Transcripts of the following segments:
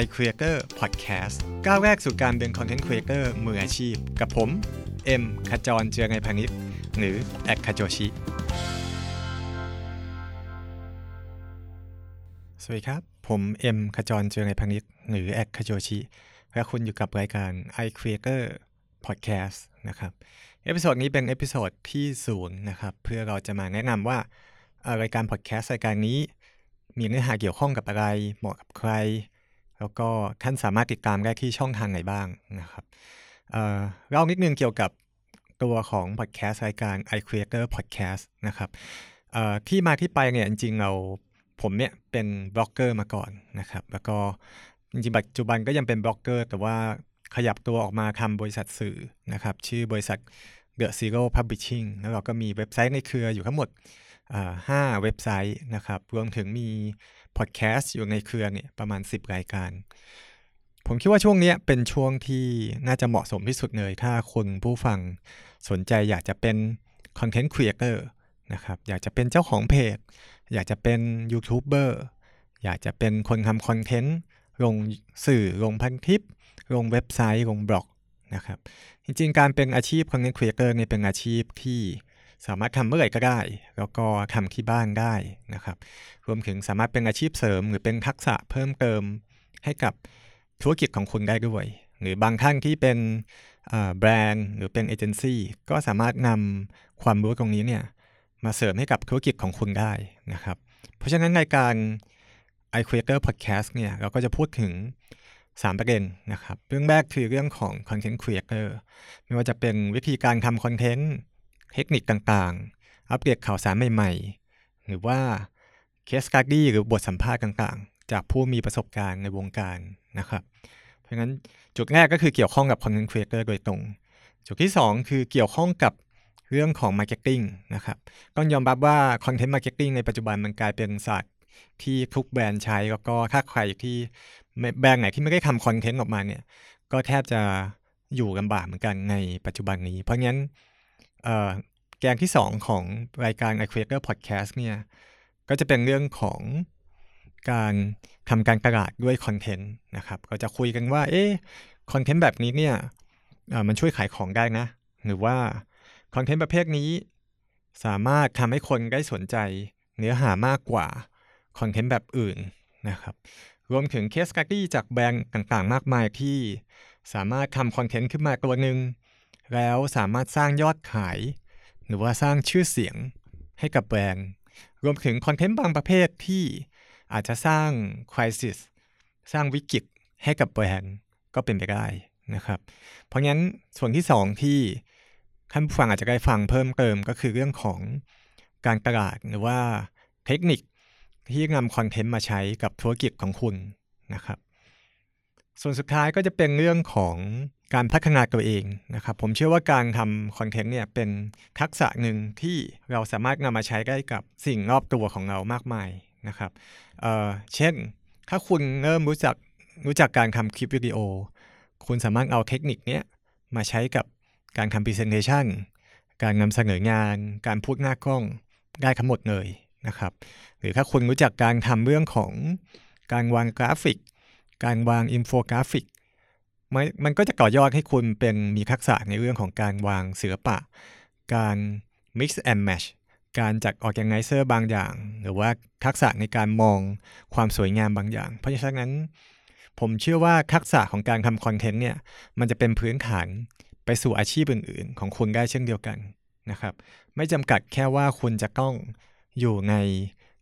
iCreator Podcast ก้าวแรกสู่การเป็น Content Creator มืออาชีพ กับผม เอ็มขจรเจียรนัยพานิชหรือ at khajochi สวัสดีครับ ผมเอ็มขจรเจียรนัยพานิชหรือ at khajochi และคุณอยู่กับรายการ iCreator Podcast นะครับ episode นี้เป็น episode ที่ศูนย์นะครับเพื่อเราจะมาแนะนำว่ารายการพอดแคสต์รายการนี้มีเนื้อหาเกี่ยวข้องกับอะไร เหมาะกับใคร แล้วก็ท่านสามารถติดตามได้ที่ช่องทางไหนบ้างนะครับเล่านิดนึงเกี่ยวกับตัวของพอดแคสต์รายการ iCreator Podcast นะครับที่มาที่ไปเนี่ยจริงๆเราผมเนี่ยเป็นบล็อกเกอร์มาก่อนนะครับแล้วก็จริงๆปัจจุบันก็ยังเป็นบล็อกเกอร์ แต่ว่าขยับตัวออกมาทำบริษัทสื่อนะครับ ชื่อบริษัท The Zero Publishing แล้วเราก็มีเว็บไซต์ในเครืออยู่ทั้งหมดห้าเว็บไซต์นะครับ รวมถึงมี พอดแคสต์อยู่ในเครือเนี่ยประมาณ 10 รายการ ผมคิดว่าช่วงนี้เป็นช่วงที่น่าจะเหมาะสมที่สุดเลย ถ้าคนผู้ฟังสนใจอยากจะเป็น content creator นะครับอยากจะเป็นเจ้าของเพจ อยากจะเป็นยูทูบเบอร์อยากจะเป็นคนทำ content ลงสื่อลงพันทิป ลงเว็บไซต์ลงบล็อกนะครับจริงๆ การเป็นอาชีพ Content Creator เนี่ยเป็นอาชีพที่ สามารถทำเมื่อไหร่ก็ได้ แล้วก็ทำที่บ้านได้นะครับ รวมถึงสามารถเป็นอาชีพเสริม หรือเป็นทักษะเพิ่มเติมให้กับธุรกิจของคุณได้ด้วย หรือบางท่านที่เป็นแบรนด์หรือเป็นเอเจนซี่ก็สามารถนำความรู้ตรงนี้เนี่ยมาเสริมให้กับธุรกิจของคุณได้นะครับ เพราะฉะนั้นในการ iCreator Podcast เนี่ยเราก็จะพูดถึง 3 ประเด็นนะครับ เรื่องแรกคือเรื่องของ Content Creator ไม่ว่าจะเป็นวิธีการทำคอนเทนต์ เทคนิคต่างๆ อัปเดตข่าวสารใหม่ ๆ หรือว่า case study หรือบทสัมภาษณ์ต่างๆ จากผู้มีประสบการณ์ในวงการนะครับ เพราะฉะนั้นจุดแรกก็คือเกี่ยวข้องกับ Content Creator โดยตรง จุดที่ 2 คือเกี่ยวข้องกับเรื่องของ Marketing นะครับต้องยอมรับว่า Content Marketing ในปัจจุบันมันกลายเป็นศาสตร์ที่ทุกแบรนด์ใช้แล้วก็ถ้าใครที่แบรนด์ไหนที่ไม่ได้ทำคอนเทนต์ออกมาเนี่ย ก็แทบจะอยู่ลำบากเหมือนกันในปัจจุบันนี้ เพราะงั้น แกนที่2ของรายการ i Creator Podcast เนี่ยก็จะเป็นเรื่องของการทำการตลาดด้วยคอนเทนต์นะครับ ก็จะคุยกันว่าเอ๊ะคอนเทนต์แบบนี้เนี่ยมันช่วยขายของได้นะ หรือว่าคอนเทนต์ประเภทนี้ สามารถทำให้คนได้สนใจเนื้อหามากกว่าคอนเทนต์แบบอื่นนะครับ รวมถึงเคสการ์ดี้จากแบรนด์ต่างๆ มากมายที่สามารถทำคอนเทนต์ขึ้นมาตัวหนึ่ง แล้วสามารถสร้างยอดขาย หรือว่าสร้างชื่อเสียงให้กับแบรนด์รวมถึงคอนเทนต์บางประเภทที่อาจจะสร้างคริสิสสร้างวิกฤตให้กับแบรนด์ก็เป็นไปได้นะครับ เพราะงั้นส่วนที่ 2 ที่ท่านผู้ฟังอาจจะได้ฟังเพิ่มเติมก็คือเรื่องของการตลาดหรือว่าเทคนิคที่นำคอนเทนต์มาใช้กับธุรกิจของคุณนะครับ ส่วนสุดท้ายก็จะเป็นเรื่องของ การพัฒนาตัวเองนะครับ ผมเชื่อว่าการทำคอนเทนต์เนี่ยเป็นทักษะหนึ่งที่เราสามารถนำมาใช้ได้กับสิ่งรอบตัวของเรามากมายนะครับเช่น ถ้าคุณเริ่มรู้จักรู้จักการทำคลิปวิดีโอ คุณสามารถเอาเทคนิคนี้มาใช้กับการทำ presentation การนำเสนองาน การพูดหน้ากล้องได้ทั้งหมดเลยนะครับ หรือถ้าคุณรู้จักการทำเรื่องของการวางกราฟิก การวางอินโฟกราฟิก มันก็จะต่อยอดให้คุณเป็นมีทักษะในเรื่องของการวางศิลปะ การ mix and match การจัด organizer บางอย่าง หรือว่าทักษะในการมองความสวยงามบางอย่าง เพราะฉะนั้น ผมเชื่อว่าทักษะของการทำคอนเทนต์เนี่ย มันจะเป็นพื้นฐานไปสู่อาชีพอื่น ๆ ของคุณได้เช่นเดียวกันนะครับ ไม่จำกัดแค่ว่าคุณจะต้องอยู่ใน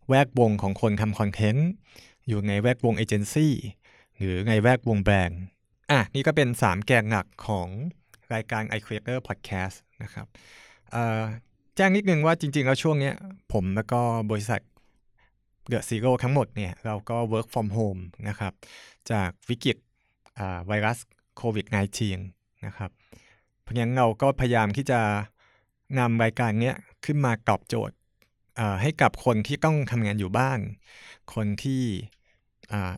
แวดวงของคนทำคอนเทนต์ อยู่ในแวดวงเอเจนซี่หรือในแวดวงแบรนด์ อะนี่ก็เป็น 3 แกนหลักของรายการ i Creator Podcast นะครับแจ้งนิดนึงว่าจริง ๆ แล้วช่วงนี้ผมแล้วก็บริษัทเดอะซีโร่ทั้งหมดเนี่ยเราก็ work from home นะครับจากวิกฤตไวรัสโควิด -19 นะครับเพราะงั้นเราก็พยายามที่จะนำรายการนี้ขึ้นมาตอบโจทย์ให้กับคนที่ต้องทำงานอยู่บ้าน คนที่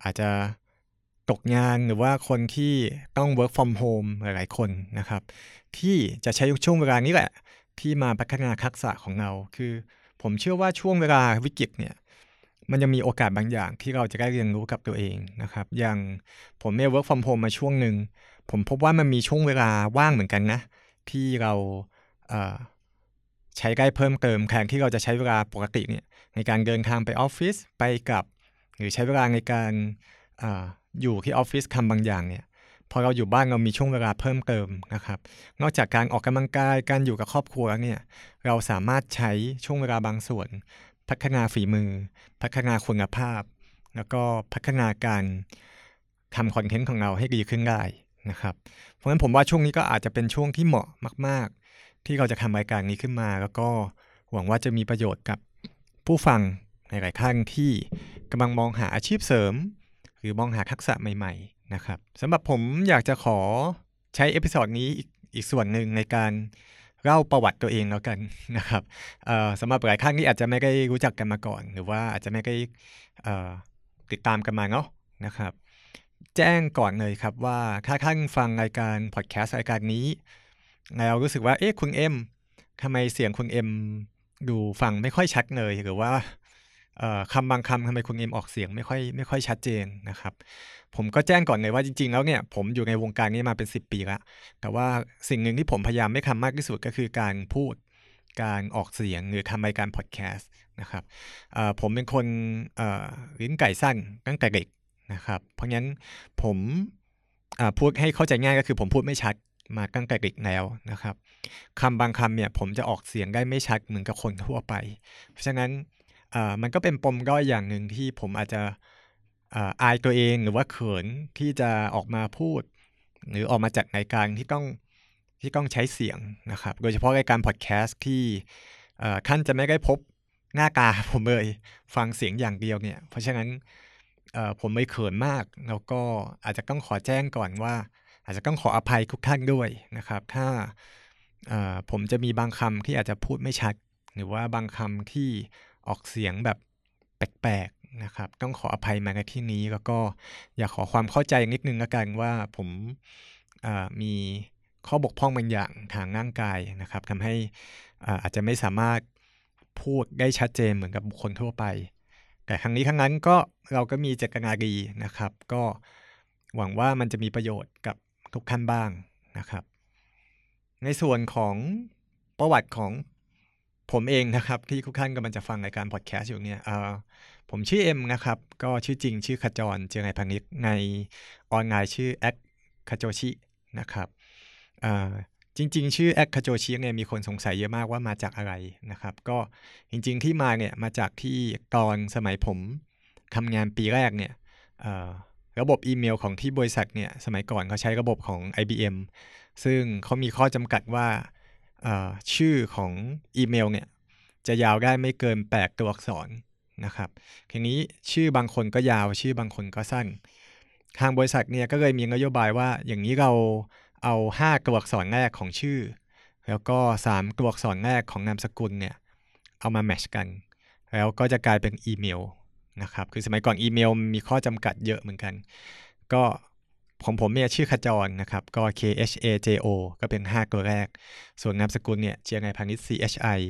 อาจจะ ตกงานหรือว่าคนที่ต้อง work from home หลายๆคนนะครับ ที่จะใช้ช่วงเวลานี้แหละ ที่มาพัฒนาทักษะของเรา คือผมเชื่อว่าช่วงเวลาวิกฤตเนี่ยมันยังมีโอกาสบางอย่างที่เราจะได้เรียนรู้กับตัวเองนะครับ อย่างผมเนี่ย work from home มาช่วงหนึ่ง ผมพบว่ามันมีช่วงเวลาว่างเหมือนกันนะ ที่เราใช้ได้เพิ่มเติมแทนที่เราจะใช้เวลาปกติเนี่ยในการเดินทางไปออฟฟิศไปกับ หรือใช้เวลาในการ อยู่ที่ออฟฟิศทำบางอย่างเนี่ยพอเราอยู่บ้านเรามีช่วงเวลาเพิ่มเติมนะครับ นอกจากการออกกำลังกายการอยู่กับครอบครัวเนี่ยเราสามารถใช้ช่วงเวลาบางส่วน พัฒนาฝีมือ พัฒนาคุณภาพ แล้วก็พัฒนาการทำคอนเทนต์ของเราให้ดีขึ้นได้นะครับ เพราะฉะนั้นผมว่าช่วงนี้ก็อาจจะเป็นช่วงที่เหมาะมาก ๆ ที่เราจะทำรายการนี้ขึ้นมา แล้วก็หวังว่าจะมีประโยชน์กับผู้ฟังหลายๆท่านที่กำลังมองหาอาชีพเสริม หรือมองหาทักษะใหม่ๆนะครับสำหรับผมอยากจะขอใช้ episode นี้อีกส่วนหนึ่งในการเล่าประวัติตัวเองแล้วกันนะครับสำหรับหลายท่านที่อาจจะไม่ได้รู้จักกันมาก่อน หรือว่าอาจจะไม่ได้ติดตามกันมาเนาะนะครับ แจ้งก่อนเลยครับว่าถ้าท่านฟังรายการพอดแคสต์รายการนี้แล้วรู้สึกว่าเอ๊ะคุณเอ็มทำไมเสียงคุณเอ็มดูฟังไม่ค่อยชัดเลยหรือว่า คำบางคำทำไมคุณเอ็มออกเสียงไม่ค่อยไม่ค่อยชัดเจนนะครับ ผมก็แจ้งก่อนเลยว่าจริง ๆ แล้วเนี่ยผมอยู่ในวงการนี้มาเป็น 10 ปีล้วแต่ว่าสิ่งหนึ่งที่ผมพยายามไม่ทำมากที่สุดก็คือการพูดการออกเสียงหรือทำรายการพอดแคสต์นะครับผมเป็นคนลิ้นไก่สั้นตั้งแต่เด็กนะครับ เพราะงั้นผมพูดให้เข้าใจง่ายก็คือผมพูดไม่ชัดมาตั้งแต่เด็กแล้วนะครับคำบางคำเนี่ยผมจะออกเสียงได้ไม่ชัดเหมือนกับคนทั่วไป เพราะฉะนั้น มันก็เป็นปมด้อยอย่างหนึ่งที่ผมอาจจะอายตัวเองหรือว่าเขินที่จะออกมาพูด หรือออกมาจัดรายการที่ต้องที่ต้องใช้เสียงนะครับ โดยเฉพาะรายการพอดแคสต์ที่ท่านจะไม่ได้พบหน้าตาผมเลยฟังเสียงอย่างเดียวเนี่ย เพราะฉะนั้นผมไม่เขินมาก แล้วก็อาจจะต้องขอแจ้งก่อนว่า อาจจะต้องขออภัยทุกท่านด้วยนะครับ ถ้าผมจะมีบางคำที่อาจจะพูดไม่ชัด หรือว่าบางคำที่ ออกเสียงแบบแปลกๆนะครับ ต้องขออภัยมาในที่นี้แล้วก็อยากขอความเข้าใจนิดนึงละกันว่าผมมีข้อบกพร่องบางอย่างทางร่างกายนะครับทำให้อาจจะไม่สามารถพูดได้ชัดเจนเหมือนกับบุคคลทั่วไป แต่ครั้งนี้ครั้งนั้นก็เราก็มีเจตนาดีนะครับ ก็หวังว่ามันจะมีประโยชน์กับทุกท่านบ้างนะครับ ในส่วนของประวัติของ ผมเองนะครับ ที่ทุกท่านกำลังจะฟังรายการพอดแคสต์อยู่เนี่ยผมชื่อเอ็มนะครับ ก็ชื่อจริงชื่อขจรเจอไงพังนิชในออนไลน์ชื่อแอดคาโจชินะครับจริง ๆ ชื่อแอดคาโจชิเนี่ยมีคนสงสัยเยอะมากว่ามาจากอะไรนะครับ ก็จริง ๆ ที่มาเนี่ยมาจากที่ตอนสมัยผมทำงานปีแรกเนี่ยระบบอีเมลของที่บริษัทเนี่ยสมัยก่อนเขาใช้ระบบของ IBM ซึ่งเขามีข้อจำกัดว่า ชื่อของอีเมลเนี่ยจะยาวได้ไม่เกิน 8 ตัวอักษรนะครับทีนี้ชื่อบางคนก็ยาวชื่อบางคนก็สั้น ทางบริษัทเนี่ยก็เลยมีนโยบายว่าอย่างนี้เราเอา 5 ตัวอักษรแรกของชื่อ แล้วก็ 3 ตัวอักษรแรกของนามสกุลเนี่ยเอามาแมชกัน แล้วก็จะกลายเป็นอีเมลนะครับคือสมัยก่อนอีเมลมีข้อจำกัดเยอะเหมือนกัน ก็ ของผมเนี่ยชื่อขจรนะครับ ก็ K H A J O ก็เป็น 5 ตัวแรก ส่วนนามสกุลเนี่ยเจียงไงพานิช C H I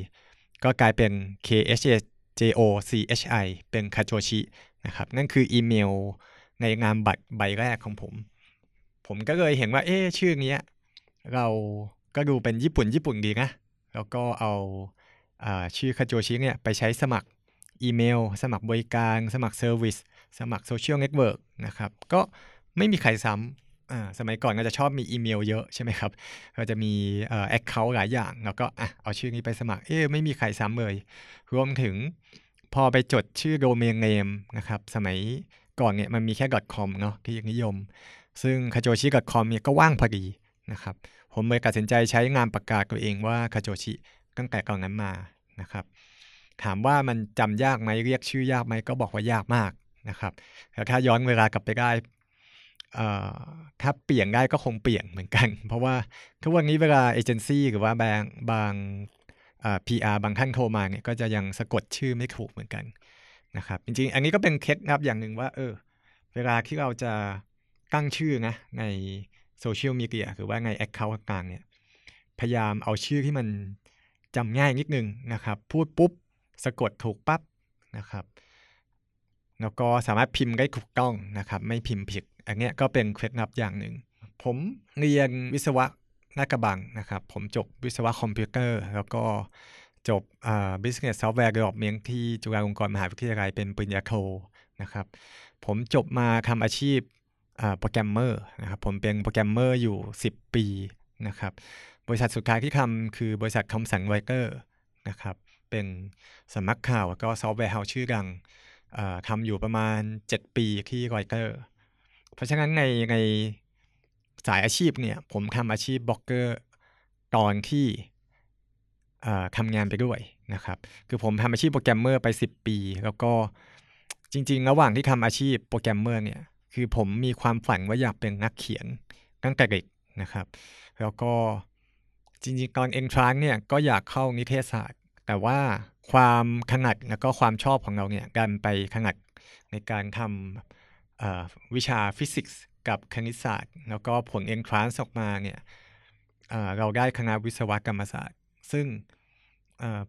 ก็กลายเป็น K H A J O C H I เป็นคาโจชินะครับ นั่นคืออีเมลในนามบัตรใบแรกของผม ผมก็เลยเห็นว่า เอ๊ชื่อนี้เราก็ดูเป็นญี่ปุ่นญี่ปุ่นดีนะ แล้วก็เอาอาชื่อคาโจชิเนี่ยไปใช้สมัครอีเมล สมัครบริการ สมัคร service สมัครโซเชียลเน็ตเวิร์กนะครับ ก็ ไม่มีใครซ้ำอ่าสมัยก่อนก็จะชอบมีอีเมลเยอะใช่ไหมครับ ก็จะมีแอคเคาท์หลายอย่าง แล้วก็อะเอาชื่อนี้ไปสมัคร เอ๊ไม่มีใครซ้ำเลย รวมถึงพอไปจดชื่อโดเมนเนมนะครับ สมัยก่อนเนี่ยมันมีแค่ .com เนาะที่นิยม ซึ่งคาโจชิ .com เนี่ยก็ว่างพอดีนะครับ ผมเลยตัดสินใจใช้งานประกาศตัวเองว่าคาโจชิตั้งแต่ก่อนนั้นมานะครับ ถามว่ามันจำยากไหมเรียกชื่อยากไหมก็บอกว่ายากมากนะครับแล้วถ้าย้อนเวลากลับไปได้ ถ้าเปลี่ยนได้ก็คงเปลี่ยนเหมือนกัน เพราะว่าทุกวันนี้เวลาเอเจนซี่หรือว่าบางบาง PR บางท่านโทรมาเนี่ยก็จะยังสะกดชื่อไม่ถูกเหมือนกันนะครับจริงๆ อันนี้ก็เป็นเคล็ดลับอย่างหนึ่งว่าเออเวลาที่เราจะตั้งชื่อนะในโซเชียลมีเดียหรือว่าใน account ต่างๆเนี่ยพยายามเอาชื่อที่มันจำง่ายนิดนึงนะครับ พูดปุ๊บ สะกดถูกปั๊บนะครับ แล้วก็สามารถพิมพ์ได้ถูกต้องนะครับ ไม่พิมพ์ผิด อันนี้ก็เป็นเคล็ดลับอย่างหนึ่ง ผมเรียนวิศวะลาดกระบังนะครับ ผมจบวิศวะคอมพิวเตอร์ แล้วก็จบ Business Software Development ที่จุฬาลงกรณ์มหาวิทยาลัยเป็นปริญญาโทนะครับ ผมจบมาทำอาชีพโปรแกรมเมอร์นะครับ ผมเป็นโปรแกรมเมอร์อยู่ 10 ปีนะครับ บริษัทสุดท้ายที่ทำคือบริษัท Thomson Reutersนะครับ เป็นสำนักข่าวแล้วก็ software house ชื่อดังทำอยู่ประมาณ 7 ปีที่รอยเตอร์ เพราะฉะนั้นในในสายอาชีพเนี่ย ผมทำอาชีพบล็อกเกอร์ตอนที่ทำงานไปด้วยนะครับ คือผมทำอาชีพโปรแกรมเมอร์ไป 10 ปี แล้วก็จริง ๆ ระหว่างที่ทำอาชีพโปรแกรมเมอร์เนี่ย คือผมมีความฝันว่าอยากเป็นนักเขียนตั้งแต่เด็กนะครับ แล้วก็จริง ๆ ตอนเอ็นทรานซ์เนี่ยก็อยากเข้านิเทศศาสตร์ แต่ว่าความถนัดแล้วก็ความชอบของเราเนี่ยดันไปถนัดในการทำ วิชาฟิสิกส์กับคณิตศาสตร์ แล้วก็ผลเอ็นทรานซ์ออกมาเนี่ยเราได้คณะวิศวกรรมศาสตร์ ซึ่ง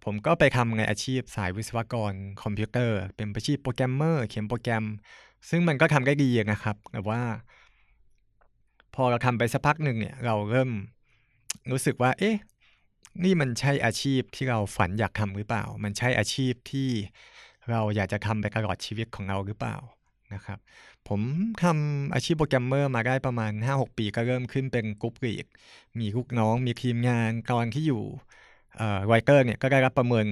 ผมก็ไปทำในอาชีพสายวิศวกรคอมพิวเตอร์ เป็นอาชีพโปรแกรมเมอร์เขียนโปรแกรม ซึ่งมันก็ทำได้ดีนะครับ แต่ว่า พอเราทำไปสักพักหนึ่งเนี่ย เราเริ่มรู้สึกว่า เอ๊ะ นี่มันใช่อาชีพที่เราฝันอยากทำหรือเปล่า มันใช่อาชีพที่เราอยากจะทำไปตลอดชีวิตของเราหรือเปล่า นะครับ ผมทำอาชีพโปรแกรมเมอร์มาได้ประมาณ 5-6 ปีก็เริ่มขึ้นเป็น group lead มีลูกน้อง มีทีมงานตอนที่อยู่ไวเตอร์เนี่ยก็ได้รับประเมิน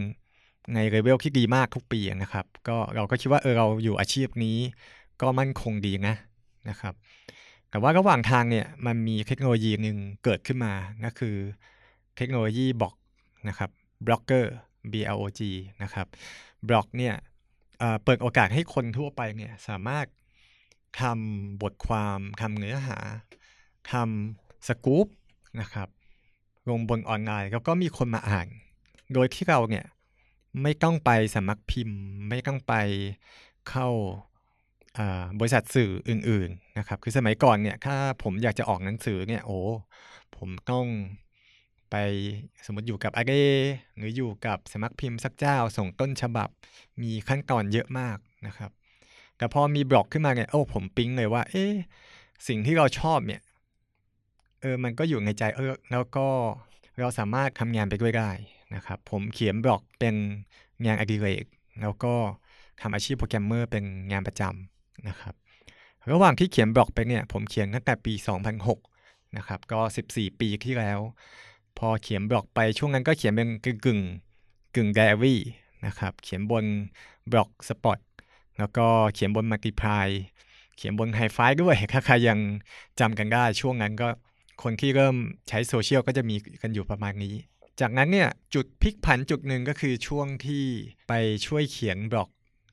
ในเลเวลที่ดีมากทุกปีนะครับ ก็เราก็คิดว่าเออเราอยู่อาชีพนี้ก็มั่นคงดีนะนะครับ แต่ว่าระหว่างทางเนี่ยมันมีเทคโนโลยีหนึ่งเกิดขึ้นมานั่นคือเทคโนโลยีบล็อกนะครับบล็อกเกอร์ B L O G นะครับบล็อกเนี่ย เปิดโอกาสให้คนทั่วไปเนี่ยสามารถทำบทความทำเนื้อหาทำสกู๊ปนะครับลงบนออนไลน์แล้วก็มีคนมาอ่าน โดยที่เราเนี่ยไม่ต้องไปสมัครพิมพ์ ไม่ต้องไปเข้าบริษัทสื่ออื่น ๆนะครับ คือสมัยก่อนเนี่ยถ้าผมอยากจะออกหนังสือเนี่ยโอ้ผมต้อง ไปสมมติอยู่กับอาเกหรืออยู่กับสมัครพิมพ์สักเจ้า ส่งต้นฉบับ มีขั้นตอนเยอะมากนะครับ แต่พอมีบล็อกขึ้นมาเนี่ยโอ้ผมปิ๊งเลยว่า เอ๊สิ่งที่เราชอบเนี่ยเออมันก็อยู่ในใจเออแล้วก็เราสามารถทำงานไปด้วยได้นะครับ ผมเขียนบล็อกเป็นงานอดิเรกแล้วก็ทำอาชีพโปรแกรมเมอร์เป็นงานประจำนะครับ ระหว่างที่เขียนบล็อกไปเนี่ย ผมเขียนตั้งแต่ปี 2006 นะครับ ก็ 14 ปีที่แล้ว พอเขียนบล็อกไปช่วงนั้นก็เขียนเป็นกึ่งกึ่งกึ่งไดอารี่นะครับเขียนบนบล็อกสปอตแล้วก็เขียนบน Multiply เขียนบนไฮไฟด้วยถ้าใครยังจำกันได้ช่วงนั้นก็คนที่เริ่มใช้โซเชียลก็จะมีกันอยู่ประมาณนี้ จากนั้นเนี่ยจุดพลิกผันจุดหนึ่งก็คือช่วงที่ไปช่วยเขียนบล็อก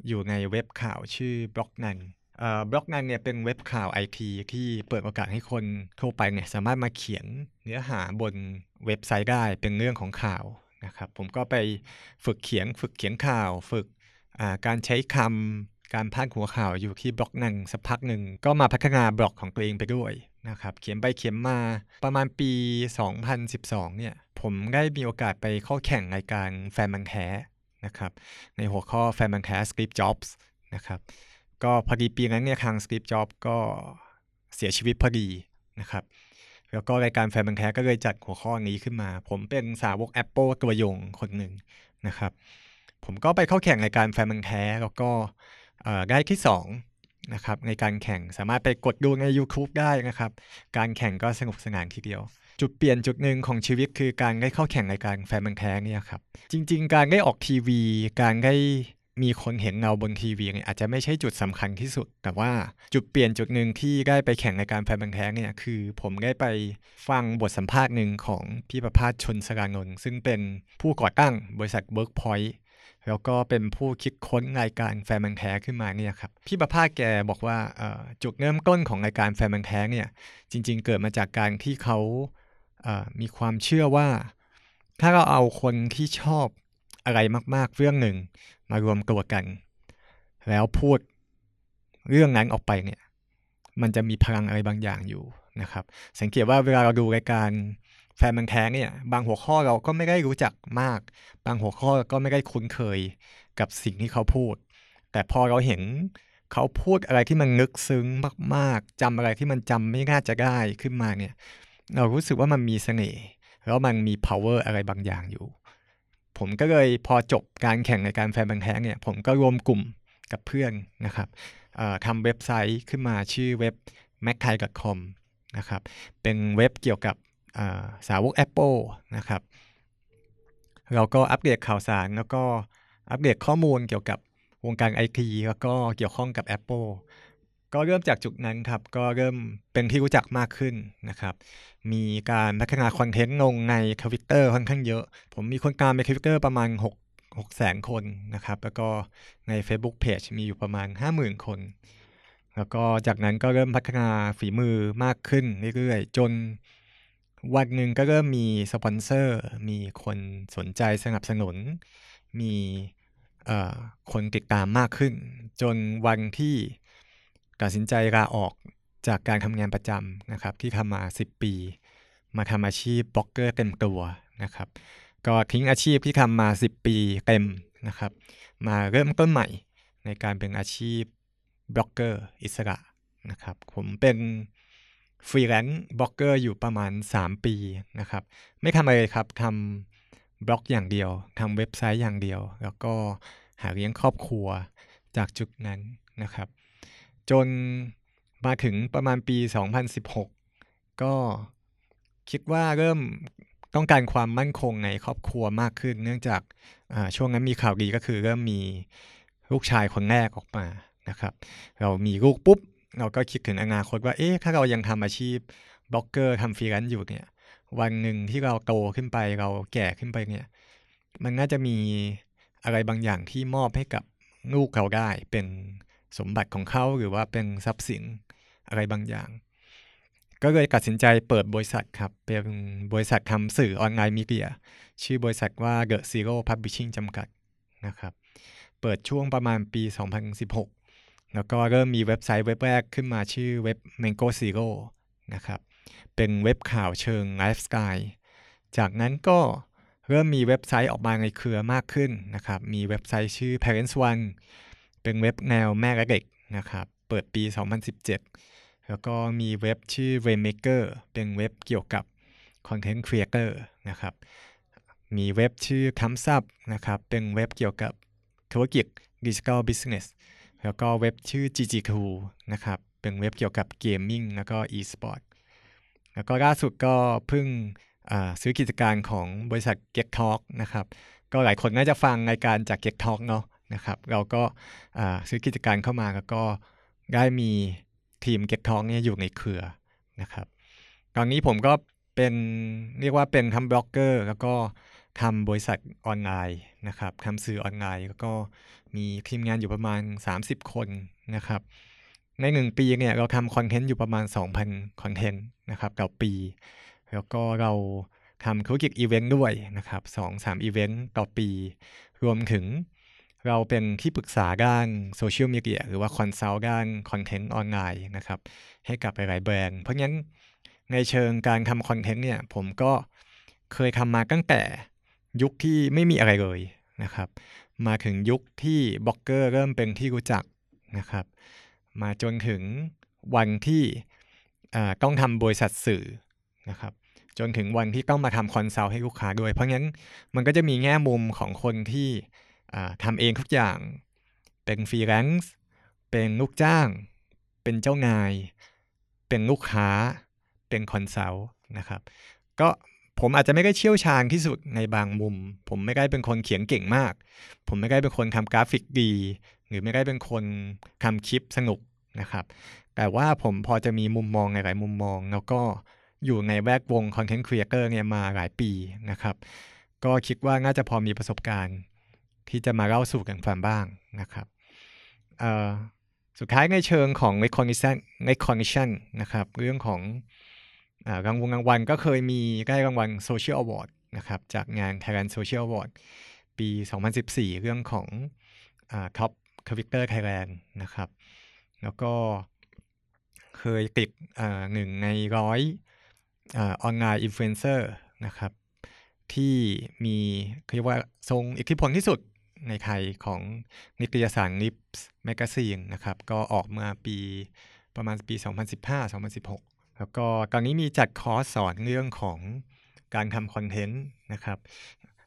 อยู่ในเว็บข่าวชื่อ Blognone Blognone เนี่ยเป็นเว็บข่าวไอทีที่เปิดโอกาสให้คนทั่วไปเนี่ยสามารถมาเขียนเนื้อหาบนเว็บไซต์ได้เป็นเรื่องของข่าวนะครับผมก็ไปฝึกเขียนฝึกเขียนข่าว ฝึกการใช้คำการพาดหัวข่าวอยู่ที่บล็อกนันสักพักหนึ่ง ก็มาพัฒนาบล็อกของตัวเองไปด้วยนะครับเขียนไปเขียนมาประมาณปี 2012เนี่ยผมได้มีโอกาสไปเข้าแข่งรายการแฟนมันแท้นะครับในหัวข้อแฟนมันแท้สคริปจ็อบส์นะครับ ก็พอดีปีนั้นเนี่ยทางสคริปจ็อบก็เสียชีวิตพอดีนะครับ แล้วก็รายการแฟนมันแท้ก็เลยจัดหัวข้อนี้ขึ้นมา ผมเป็นสาวก Apple ตัวยงคนหนึ่งนะครับ ผมก็ไปเข้าแข่งรายการแฟนมันแท้แล้วก็ได้ที่2นะครับในการแข่งสามารถไปกดดูใน YouTube ได้นะครับ การแข่งก็สนุกสนานทีเดียว จุดเปลี่ยนจุดหนึ่งของชีวิตคือการได้เข้าแข่งในการแฟนบังแท้เนี่ยครับจริง ๆ การได้ออกทีวี การได้ มีคนเห็นเราบนทีวีเนี่ยอาจจะไม่ใช่จุดสำคัญที่สุด แต่ว่าจุดเปลี่ยนจุดหนึ่งที่ได้ไปแข่งในการแฟนบังแท้เนี่ยคือผมได้ไปฟังบทสัมภาษณ์หนึ่งของพี่ประภาสชนสรานนท์ซึ่งเป็นผู้ก่อตั้งบริษัท Workpoint แล้วก็เป็นผู้คิดค้นรายการแฟนมันแท้ขึ้นมาเนี่ยครับพี่ประภาสแกบอกว่าจุดเริ่มต้นของรายการแฟนมันแท้เนี่ยจริง ๆ เกิดมาจากการที่เขามีความเชื่อว่า ถ้าเราเอาคนที่ชอบ อะไรมาก ๆ เรื่องหนึ่งมารวมตัวกัน แล้วพูดเรื่องนั้นออกไปเนี่ย มันจะมีพลังอะไรบางอย่างอยู่นะครับ สังเกตว่าเวลาเราดูรายการแฟนมันแท้เนี่ย บางหัวข้อเราก็ไม่ได้รู้จักมาก บางหัวข้อก็ไม่ได้คุ้นเคยกับสิ่งที่เขาพูด แต่พอเราเห็นเขาพูดอะไรที่มันนึกซึ้งมากๆจำอะไรที่มันจำไม่น่าจะได้ขึ้นมาเนี่ย เรารู้สึกว่ามันมีเสน่ห์แล้วมันมี power อะไรบางอย่างอยู่ ผมก็เลยพอจบการแข่งในการแฟนบังแท้งเนี่ยผมก็รวมกลุ่มกับเพื่อนนะครับทำเว็บไซต์ขึ้นมาชื่อเว็บ m a c k a i c o m นะครับเป็นเว็บเกี่ยวกับสาวก Apple นะครับเราก็อัปเดตข่าวสารแล้วก็อัปเดตข้อมูลเกี่ยวกับวงการไอทีแล้วก็เกี่ยวข้องกับ Apple ก็เริ่มจากจุดนั้นครับ ก็เริ่มเป็นที่รู้จักมากขึ้นนะครับ มีการพัฒนาคอนเทนต์ลงในทวิตเตอร์ค่อนข้างเยอะ ผมมีคนตามในทวิตเตอร์ประมาณ 6 6แสนคนนะครับ แล้วก็ใน Facebook Page มีอยู่ประมาณ 50,000 คน แล้วก็จากนั้นก็เริ่มพัฒนาฝีมือมากขึ้นเรื่อยๆ จนวันหนึ่งก็เริ่มมีสปอนเซอร์ มีคนสนใจสนับสนุน มีคนติดตามมากขึ้น จนวันที่ ตัดสินใจลาออกจากการทำงานประจำนะครับ ที่ทำมา 10 ปี มาทำอาชีพบล็อกเกอร์เต็มตัวนะครับ ก็ทิ้งอาชีพที่ทำมา 10 ปีเต็มนะครับ มาเริ่มต้นใหม่ในการเป็นอาชีพบล็อกเกอร์อิสระนะครับ ผมเป็นฟรีแลนซ์บล็อกเกอร์อยู่ประมาณ 3 ปีนะครับ ไม่ทำอะไรครับทำบล็อกอย่างเดียวทำเว็บไซต์อย่างเดียว แล้วก็หาเลี้ยงครอบครัวจากจุดนั้นนะครับ จนมาถึงประมาณปี 2016 ก็คิดว่าเริ่มต้องการความมั่นคงในครอบครัวมากขึ้น เนื่องจากช่วงนั้นมีข่าวดีก็คือเริ่มมีลูกชายคนแรกออกมานะครับ เรามีลูกปุ๊บ เราก็คิดถึงอนาคตว่าเอ๊ะถ้าเรายังทำอาชีพบล็อกเกอร์ทำฟรีแลนซ์อยู่เนี่ยวันหนึ่งที่เราโตขึ้นไปเราแก่ขึ้นไปเนี่ย มันน่าจะมีอะไรบางอย่างที่มอบให้กับลูกเขาได้เป็น สมบัติของเขาหรือว่าเป็นทรัพย์สินอะไรบางอย่าง ก็เลยตัดสินใจเปิดบริษัทครับ เป็นบริษัททำสื่อออนไลน์มีเดีย ชื่อบริษัทว่า The Zero Publishing จำกัดนะครับ เปิดช่วงประมาณปี 2016 แล้วก็เริ่มมีเว็บไซต์เว็บแรกขึ้นมาชื่อเว็บ Mango Zero นะครับเป็นเว็บข่าวเชิงไลฟ์สไตล์จากนั้นก็เริ่มมีเว็บไซต์ออกมาในเครือมากขึ้นนะครับ มีเว็บไซต์ชื่อ Parents One เป็นเว็บแนวแม่และเด็กนะครับ เปิดปี 2017 แล้วก็มีเว็บชื่อ Rainmaker เป็นเว็บเกี่ยวกับ Content Creator นะครับ มีเว็บชื่อคำซับนะครับ เป็นเว็บเกี่ยวกับธุรกิจ Digital Business แล้วก็เว็บชื่อ GG2 นะครับ เป็นเว็บเกี่ยวกับเกมมิ่งแล้วก็ e-sport แล้วก็ล่าสุดก็เพิ่งซื้อกิจการของบริษัท Get Talk นะครับ ก็หลายคนน่าจะฟังรายการจาก Get Talk เนาะ นะครับ เราก็ซื้อกิจการเข้ามาแล้วก็ได้มีทีม Get Talk เนี่ยอยู่ในเครือนะครับ ตอนนี้ผมก็เป็นเรียกว่าเป็นทำบล็อกเกอร์ แล้วก็ทำบริษัทออนไลน์นะครับทำสื่อออนไลน์ แล้วก็มีทีมงานอยู่ประมาณ 30 คนนะครับ ในหนึ่งปีเนี่ยเราทำคอนเทนต์อยู่ประมาณ 2,000 คอนเทนต์นะครับต่อปี แล้วก็เราทำธุรกิจอีเวนต์ด้วยนะครับสองสามอีเวนต์ต่อปี รวมถึง เราเป็นที่ปรึกษาด้านโซเชียลมีเดียหรือว่า consult ด้านคอนเทนต์ออนไลน์นะครับให้กับหลายๆแบรนด์ เพราะงั้นในเชิงการทำคอนเทนต์เนี่ยผมก็เคยทำมาตั้งแต่ยุคที่ไม่มีอะไรเลยนะครับ มาถึงยุคที่บล็อกเกอร์เริ่มเป็นที่รู้จักนะครับ มาจนถึงวันที่ต้องทำบริษัทสื่อนะครับจนถึงวันที่ต้องมาทำ consult ให้ลูกค้าด้วย เพราะงั้นมันก็จะมีแง่มุมของคนที่ ทำเองทุกอย่าง เป็นฟรีแลนซ์เป็นลูกจ้าง เป็นเจ้านาย เป็นลูกค้า เป็น consult นะครับ ก็ผมอาจจะไม่ได้เชี่ยวชาญที่สุดในบางมุม ผมไม่ได้เป็นคนเขียนเก่งมาก ผมไม่ได้เป็นคนทำกราฟิกดี หรือไม่ได้เป็นคนทำคลิปสนุกนะครับ แต่ว่าผมพอจะมีมุมมองหลายมุมมอง แล้วก็อยู่ในแวดวงคอนเทนต์ครีเอเตอร์เนี่ยมาหลายปีนะครับ ก็คิดว่าน่าจะพอมีประสบการณ์ ที่จะมาเล่าสู่กันฟังบ้างนะครับสุดท้ายในเชิงของ recognition recognition นะครับ เรื่องของรางวัลรางวัลก็เคยมีได้รางวัล Social Award นะครับจากงาน Thailand Social Award ปี 2014 เรื่องของอ Top Creator Thailand นะครับ แล้วก็เคยติดหนึ่งในร้อยออนไลน์อินฟลูเอนเซอร์นะครับ ที่มีเรียกว่าทรงอิทธิพลที่สุด ในไทยของนิตยสาร Nips Magazine นะครับ ก็ออกมาปีประมาณปี 2015-2016 แล้วก็ตอนนี้มีจัดคอร์สสอนเรื่องของการทำคอนเทนต์นะครับ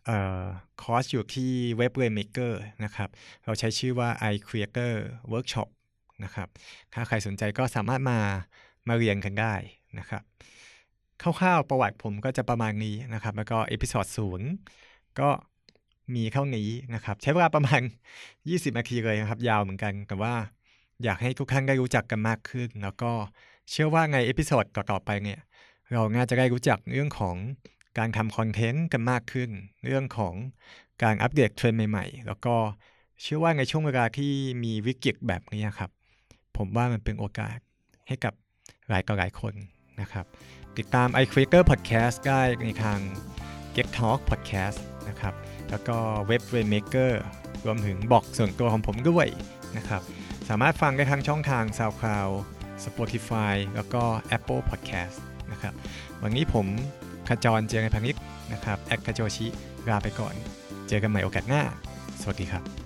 ออคอร์สอยู่ที่ Web Maker นะครับ เราใช้ชื่อว่า iCreator Workshop นะครับ ถ้าใครสนใจก็สามารถมามาเรียนกันได้นะครับคร่าวๆประวัติผมก็จะประมาณนี้นะครับ แล้วก็ episode ศูนย์ก็ มีเท่านี้นะครับ ใช้เวลาประมาณ 20 นาทีเลยนะครับ ยาวเหมือนกัน แต่ว่าอยากให้ทุกท่านได้รู้จักกันมากขึ้น แล้วก็เชื่อว่าใน episode ต่อๆไปเนี่ย เราน่าจะได้รู้จักเรื่องของการทำคอนเทนต์กันมากขึ้น เรื่องของการอัปเดตเทรนด์ใหม่ๆ แล้วก็เชื่อว่าในช่วงเวลาที่มีวิกฤตแบบนี้ครับ ผมว่ามันเป็นโอกาสให้กับหลายต่อหลายคนนะครับ ติดตาม i q u a k e r Podcast ได้ในทาง Get Talk Podcast นะครับ แล้วก็ Web Waymaker รวมถึงบอกส่วนตัวของผมด้วยนะครับ สามารถฟังได้ทั้งช่องทาง SoundCloud Spotify แล้วก็ Apple Podcast นะครับวันนี้ผมขจรเจอในพันิชนะครับ แอคคาโจชิลาไปก่อน เจอกันใหม่โอกาสหน้า สวัสดีครับ